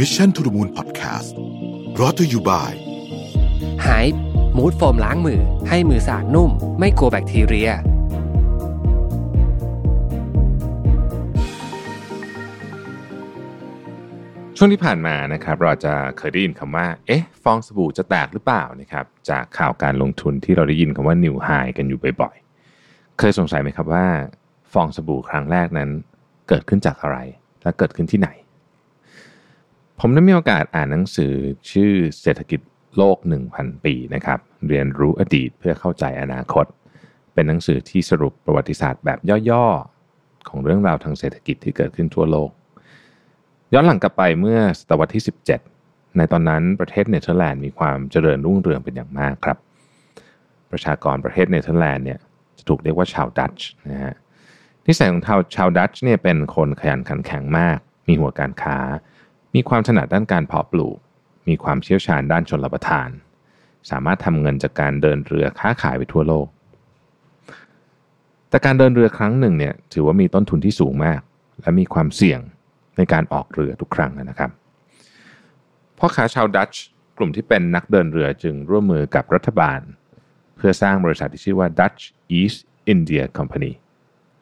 Mission to the Moon Podcast รอ t ธออยู่บ่ายหายมูดโฟมล้างมือ ให้มือสะอาดนุ่ม ไม่กลัวแบคทีเรีย ช่วงที่ผ่านมานะครับเราจะเคยได้ยินคำว่า เอ๊ะ ฟองสบู่จะแตกหรือเปล่านะครับจากข่าวการลงทุนที่เราได้ยินคำว่า new high กันอยู่บ่อยๆ เคยสงสัยไหมครับว่า ฟองสบู่ครั้งแรกนั้น เกิดขึ้นจากอะไรและเกิดขึ้นที่ไหน ผมได้มีโอกาสอ่านหนังสือชื่อเศรษฐกิจโลก 1,000 ปีนะครับ เรียนรู้อดีตเพื่อเข้าใจอนาคต เป็นหนังสือที่สรุปประวัติศาสตร์แบบย่อๆ ของเรื่องราวทางเศรษฐกิจที่เกิดขึ้นทั่วโลก ย้อนหลังกลับไปเมื่อศตวรรษที่ 17 ในตอนนั้นประเทศเนเธอร์แลนด์มีความเจริญรุ่งเรืองเป็นอย่างมากครับ ประชากรประเทศเนเธอร์แลนด์เนี่ยจะถูกเรียกว่าชาวดัตช์นะฮะนิสัยของชาวชาวดัตช์เนี่ยเป็นคนขยันขันแข็งมาก มีหัวการค้า มีความถนัดด้านการเพาะปลูก มีความเชี่ยวชาญด้านชนรับประทาน สามารถทำเงินจากการเดินเรือค้าขายไปทั่วโลก แต่การเดินเรือครั้งหนึ่งเนี่ยถือว่ามีต้นทุนที่สูงมาก และมีความเสี่ยงในการออกเรือทุกครั้งนะครับพ่อค้าชาวดัตช์กลุ่มที่เป็นนักเดินเรือจึงร่วมมือกับรัฐบาล เพื่อสร้างบริษัทที่ชื่อว่า Dutch East India Company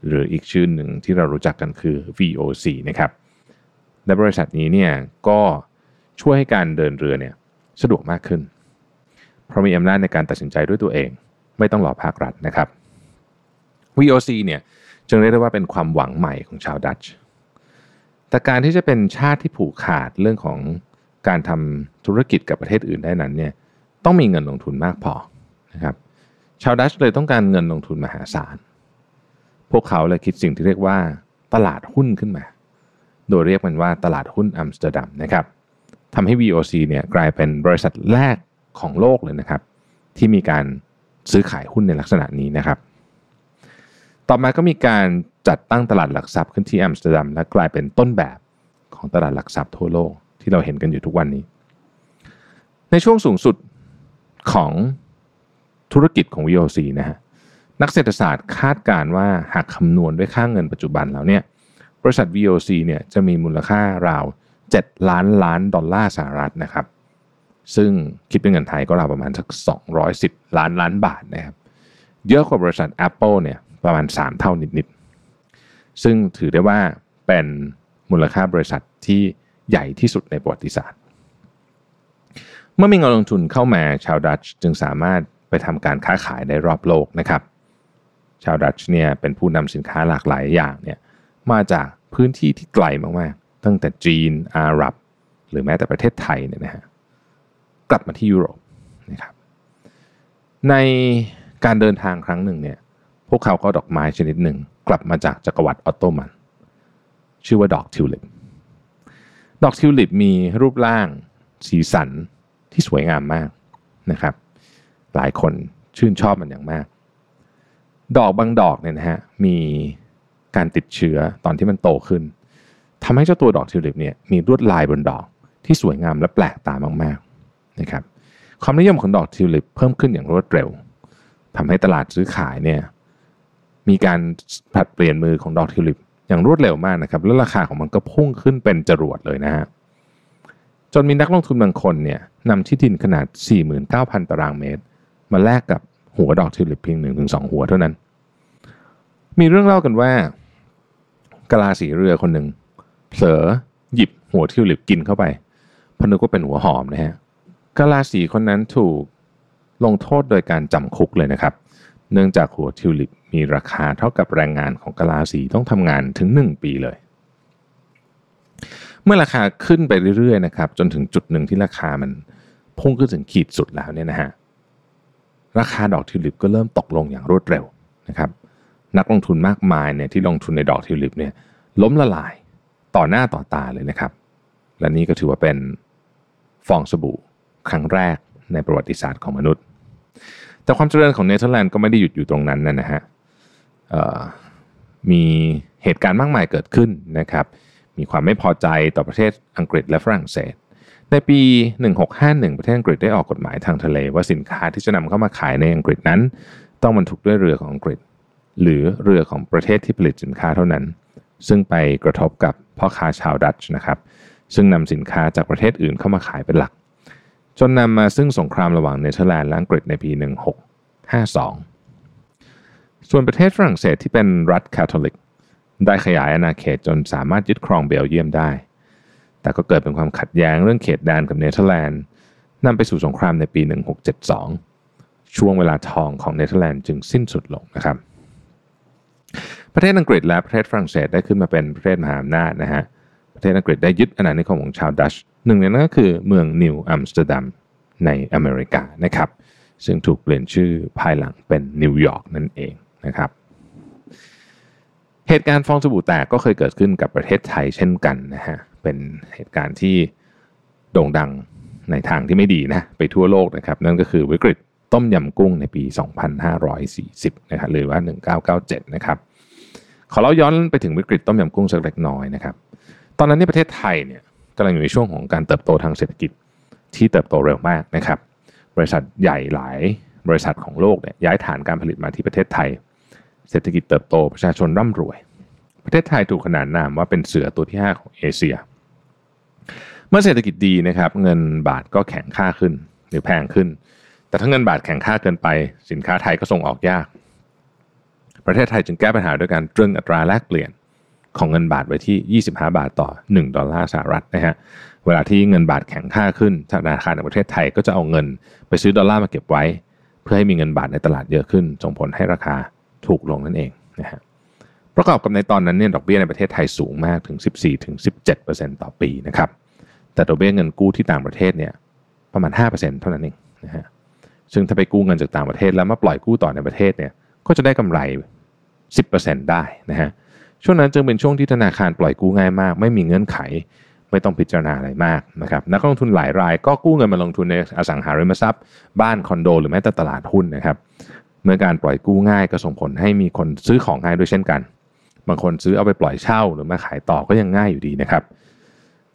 หรืออีกชื่อหนึ่งที่เรารู้จักกันคือ VOC นะครับ และบริษัทนี้เนี่ยก็ช่วยให้การเดินเรือเนี่ยสะดวกมากขึ้น เพราะมีอำนาจในการตัดสินใจด้วยตัวเอง ไม่ต้องรอภาครัฐนะครับ VOC เนี่ยจึงเรียกได้ว่าเป็นความหวังใหม่ของชาวดัตช์แต่การที่จะเป็นชาติที่ผูกขาดเรื่องของการทำธุรกิจกับประเทศอื่นได้นั้นเนี่ยต้องมีเงินลงทุนมากพอนะครับชาวดัตช์เลยต้องการเงินลงทุนมหาศาล พวกเขาเลยคิดสิ่งที่เรียกว่าตลาดหุ้นขึ้นมา โดยเรียกมันว่าตลาดหุ้นอัมสเตอร์ดัมนะครับทำให้ VOC เนี่ยกลายเป็นบริษัทแรกของโลกเลยนะครับ ที่มีการซื้อขายหุ้นในลักษณะนี้นะครับ ต่อมาก็มีการจัดตั้งตลาดหลักทรัพย์ขึ้นที่อัมสเตอร์ดัมและกลายเป็นต้นแบบของตลาดหลักทรัพย์ทั่วโลกที่เราเห็นกันอยู่ทุกวันนี้ ในช่วงสูงสุดของธุรกิจของ VOC นะฮะนักเศรษฐศาสตร์คาดการว่าหากคำนวณด้วยค่าเงินปัจจุบันแล้วเนี่ย บริษัท VOC เนี่ยจะมีมูลค่าราว 7 ล้านล้านดอลลาร์สหรัฐนะครับ ซึ่งคิดเป็นเงินไทยก็ราวประมาณสัก 210 ล้านล้านบาทนะครับเยอะกว่าบริษัท Apple เนี่ยประมาณ 3 เท่านิดๆ ซึ่งถือได้ว่าเป็นมูลค่าบริษัทที่ใหญ่ที่สุดในประวัติศาสตร์ เมื่อมีเงินลงทุนเข้ามาชาวดัตช์จึงสามารถไปทำการค้าขายได้รอบโลกนะครับ ชาวดัตช์เนี่ยเป็นผู้นำสินค้าหลากหลายอย่างเนี่ย มาจากพื้นที่ที่ไกลมากๆ ตั้งแต่จีนอาหรับ หรือแม้แต่ประเทศไทยเนี่ยนะฮะกลับมาที่ยุโรปนะครับในการเดินทางครั้งหนึ่งเนี่ยพวกเขาก็ดอกไม้ชนิดหนึ่ง กลับมาจากจักรวรรดิออตโตมัน ชื่อว่าดอกทิวลิป ดอกทิวลิปมีรูปร่างสีสันที่สวยงามมากนะครับ หลายคนชื่นชอบมันอย่างมาก ดอกบางดอกเนี่ยนะฮะมี การติดเชื้อตอนที่มันโตขึ้นทำให้เจ้าตัวดอกทิวลิปเนี่ยมีลวดลายบนดอกที่สวยงามและแปลกตามากๆนะครับความนิยมของดอกทิวลิปเพิ่มขึ้นอย่างรวดเร็วทำให้ตลาดซื้อขายเนี่ยมีการผลัดเปลี่ยนมือของดอกทิวลิปอย่างรวดเร็วมากนะครับแล้วราคาของมันก็พุ่งขึ้นเป็นจรวดเลยนะฮะจนมีนักลงทุนบางคนเนี่ยนำที่ดินขนาด 49,000 ตารางเมตร มาแลกกับหัวดอกทิวลิปเพียง1-2 หัวเท่านั้น มีเรื่องเล่ากันว่า กะลาสีเรือคนหนึ่งเผลอหยิบหัวทิวลิปกินเข้าไปพนึกว่าเป็นหัวหอมนะฮะกะลาสีคนนั้นถูกลงโทษโดยการจำคุกเลยนะครับ เนื่องจากหัวทิวลิปมีราคาเท่ากับแรงงานของกะลาสีต้องทำงานถึง 1 ปีเลย เมื่อราคาขึ้นไปเรื่อยๆนะครับ จนถึงจุดหนึ่งที่ราคามันพุ่งขึ้นถึงขีดสุดแล้วเนี่ยนะฮะราคาดอกทิวลิปก็เริ่มตกลงอย่างรวดเร็วนะครับ นักลงทุนมากมายเนี่ยที่ลงทุนในดอกทิวลิปเนี่ยล้มละลายต่อหน้าต่อตาเลยนะครับ และนี่ก็ถือว่าเป็นฟองสบู่ครั้งแรกในประวัติศาสตร์ของมนุษย์ แต่ความเจริญของเนเธอร์แลนด์ก็ไม่ได้หยุดอยู่ตรงนั้นนะฮะมีเหตุการณ์มากมายเกิดขึ้นนะครับ มีความไม่พอใจต่อประเทศอังกฤษและฝรั่งเศส ในปี 1651 ประเทศอังกฤษได้ออกกฎหมายทางทะเล ว่าสินค้าที่จะนำเข้ามาขายในอังกฤษนั้น ต้องบรรทุกด้วยเรือของอังกฤษ หรือเรือของประเทศที่ผลิตสินค้าเท่านั้น ซึ่งไปกระทบกับพ่อค้าชาวดัตช์นะครับ ซึ่งนำสินค้าจากประเทศอื่นเข้ามาขายเป็นหลัก จนนำมาซึ่งสงครามระหว่างเนเธอร์แลนด์และอังกฤษในปี 1652 ส่วนประเทศฝรั่งเศสที่เป็นรัฐคาทอลิก ได้ขยายอาณาเขตจนสามารถยึดครองเบลเยียมได้ แต่ก็เกิดเป็นความขัดแย้งเรื่องเขตแดนกับเนเธอร์แลนด์นำไปสู่สงครามในปี 1672 ช่วงเวลาทองของเนเธอร์แลนด์จึงสิ้นสุดลงนะครับ ประเทศอังกฤษและประเทศฝรั่งเศสได้ขึ้นมาเป็นประเทศมหาอำนาจนะฮะประเทศอังกฤษได้ยึดอาณานิคมของชาวดัตช์หนึ่งในนั้นก็คือเมืองนิวอัมสเตอร์ดัมในอเมริกานะครับ ซึ่งถูกเปลี่ยนชื่อภายหลังเป็นนิวยอร์กนั่นเองนะครับ เหตุการณ์ฟองสบู่แตกก็เคยเกิดขึ้นกับประเทศไทยเช่นกันนะฮะเป็นเหตุการณ์ที่โด่งดังในทางที่ไม่ดีนะไปทั่วโลกนะครับ นั่นก็คือวิกฤต ต้มยำกุ้งในปี 2540นะครับหรือว่า 1997 นะครับขอเล่าย้อนไปถึงวิกฤตต้มยำกุ้งสักเล็กน้อยนะครับ ตอนนั้นที่ประเทศไทยเนี่ยกำลังอยู่ในช่วงของการเติบโตทางเศรษฐกิจที่เติบโตเร็วมากนะครับ บริษัทใหญ่หลายบริษัทของโลกเนี่ยย้ายฐานการผลิตมาที่ประเทศไทย เศรษฐกิจเติบโตประชาชนร่ำรวย ประเทศไทยถูกขนานนามว่าเป็นเสือตัวที่ 5 ของเอเชีย เมื่อเศรษฐกิจดีนะครับ เงินบาทก็แข็งค่าขึ้นหรือแพงขึ้น แต่ถ้าเงินบาทแข็งค่าเกินไป สินค้าไทยก็ส่งออกยาก ประเทศไทยจึงแก้ปัญหาด้วยการตรึงอัตราแลกเปลี่ยนของเงินบาทไว้ที่ 25 บาทต่อ 1 ดอลลาร์สหรัฐนะฮะ เวลาที่เงินบาทแข็งค่าขึ้นธนาคารในประเทศไทยก็จะเอาเงินไปซื้อดอลลาร์มาเก็บไว้ เพื่อให้มีเงินบาทในตลาดเยอะขึ้นส่งผลให้ราคาถูกลงนั่นเองนะฮะ ประกอบกับในตอนนั้นเนี่ยดอกเบี้ยในประเทศไทยสูงมากถึง 14-17%ต่อปีนะครับ แต่ดอกเบี้ยเงินกู้ที่ต่างประเทศเนี่ยประมาณ 5%เท่านั้นเองนะฮะ ซึ่งถ้าไปกู้เงินจากต่างประเทศแล้วมาปล่อยกู้ต่อในประเทศเนี่ยก็จะได้กำไร 10%ได้นะฮะช่วงนั้นจึงเป็นช่วงที่ธนาคารปล่อยกู้ง่ายมาก ไม่มีเงื่อนไขไม่ต้องพิจารณาอะไรมากนะครับนักลงทุนหลายรายก็กู้เงินมาลงทุนในอสังหาริมทรัพย์ บ้านคอนโด หรือแม้แต่ตลาดหุ้นนะครับเมื่อการปล่อยกู้ง่ายก็ส่งผลให้มีคนซื้อของง่ายด้วยเช่นกัน บางคนซื้อเอาไปปล่อยเช่าหรือมาขายต่อก็ยังง่ายอยู่ดีนะครับ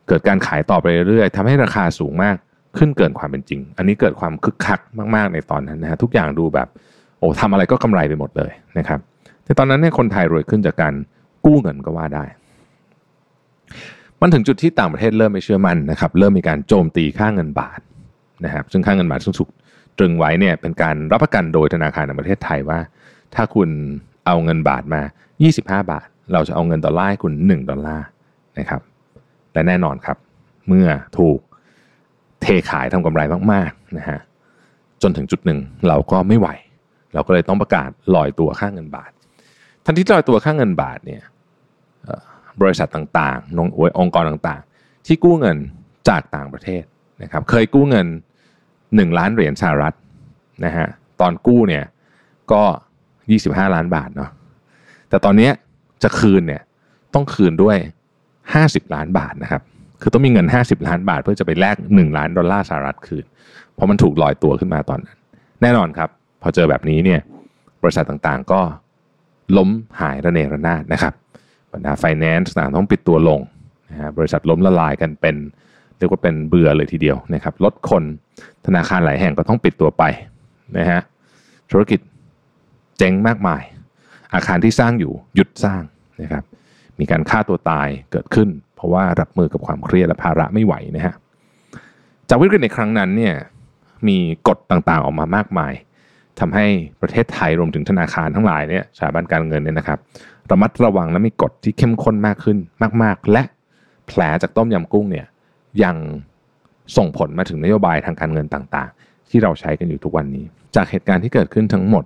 เกิดการขายต่อไปเรื่อยๆทำให้ราคาสูงมาก ขึ้นเกินความเป็นจริง อันนี้เกิดความคึกคักมาก ๆ ในตอนนั้นนะฮะทุกอย่างดูแบบโอ้ทำอะไรก็กำไรไปหมดเลยนะครับแต่ตอนนั้นเนี่ยคนไทยรวยขึ้นจากการกู้เงินก็ว่าได้ มันถึงจุดที่ต่างประเทศเริ่มไม่เชื่อมั่นนะครับเริ่มมีการโจมตีค่าเงินบาทนะครับซึ่งค่าเงินบาทซึ่งถูกตรึงไว้เนี่ยเป็นการรับประกันโดยธนาคารในประเทศไทยว่า ถ้าคุณเอาเงินบาทมา 25 บาท เราจะเอาเงินดอลลาร์ให้คุณ 1 ดอลลาร์นะครับและแน่นอนครับ เมื่อถูก เทขายทำกำไรมากๆนะฮะจนถึงจุดหนึ่งเราก็ไม่ไหว เราก็เลยต้องประกาศลอยตัวค่าเงินบาท ทันทีที่ลอยตัวค่าเงินบาทเนี่ยบริษัทต่างๆองค์กรต่างๆ ที่กู้เงินจากต่างประเทศนะครับเคยกู้เงิน 1 ล้านเหรียญสหรัฐนะฮะตอนกู้เนี่ยก็ 25 ล้านบาทเนาะแต่ตอนนี้จะคืนเนี่ยต้องคืนด้วย 50 ล้านบาทนะครับ คือต้องมีเงิน 50 ล้านบาท เพื่อจะไปแลก1ล้านดอลลาร์สหรัฐคืน เพราะมันถูกลอยตัวขึ้นมาตอนนั้น แน่นอนครับ พอเจอแบบนี้เนี่ยบริษัทต่างๆก็ล้มหายระเนระนาดนะครับบรรดาไฟแนนซ์ต่างต้องปิดตัวลงนะฮะบริษัทล้มละลายกันเป็นเรียกว่าเป็นเบื่อเลยทีเดียวนะครับลดคนธนาคารหลายแห่งก็ต้องปิดตัวไปนะฮะธุรกิจเจ๊งมากมาย อาคารที่สร้างอยู่หยุดสร้างนะครับมีการฆ่าตัวตายเกิดขึ้น เพราะว่ารับมือกับความเครียดและภาระไม่ไหวนะฮะจากวิกฤตในครั้งนั้นเนี่ยมีกฎต่างๆออกมามากมายทำให้ประเทศไทยรวมถึงธนาคารทั้งหลายเนี่ยสถาบันการเงินเนี่ยนะครับระมัดระวังและมีกฎที่เข้มข้นมากขึ้นมาก ๆ และแผลจากต้มยำกุ้งเนี่ยยังส่งผลมาถึงนโยบายทางการเงินต่างๆ ที่เราใช้กันอยู่ทุกวันนี้ จากเหตุการณ์ที่เกิดขึ้นทั้งหมด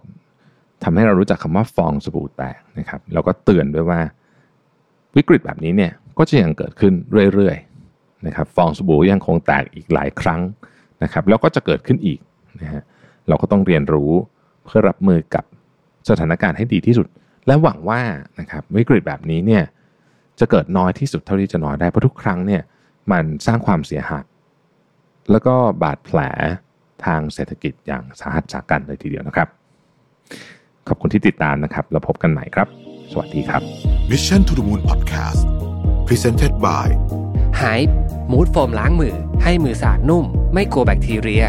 ทำให้เรารู้จักคำว่าฟองสบู่แตกนะครับแล้วก็เตือนด้วยว่าวิกฤตแบบนี้เนี่ย ก็จะยังเกิดขึ้นเรื่อยๆนะครับฟองสบู่ยังคงแตกอีกหลายครั้งนะครับแล้วก็จะเกิดขึ้นอีกนะฮะเราก็ต้องเรียนรู้เพื่อรับมือกับสถานการณ์ให้ดีที่สุด และหวังว่านะครับวิกฤตแบบนี้เนี่ยจะเกิดน้อยที่สุดเท่าที่จะน้อยได้เพราะทุกครั้งเนี่ยมันสร้างความเสียหายแล้วก็บาดแผลทางเศรษฐกิจอย่างสาหัสสากันเลยทีเดียวนะครับ ขอบคุณที่ติดตามนะครับ แล้วพบกันใหม่ครับ สวัสดีครับ Mission to the Moon Podcast Presented by หายมูดโฟมล้างมือ ให้มือสะอาดนุ่ม ไม่กลัวแบคทีเรีย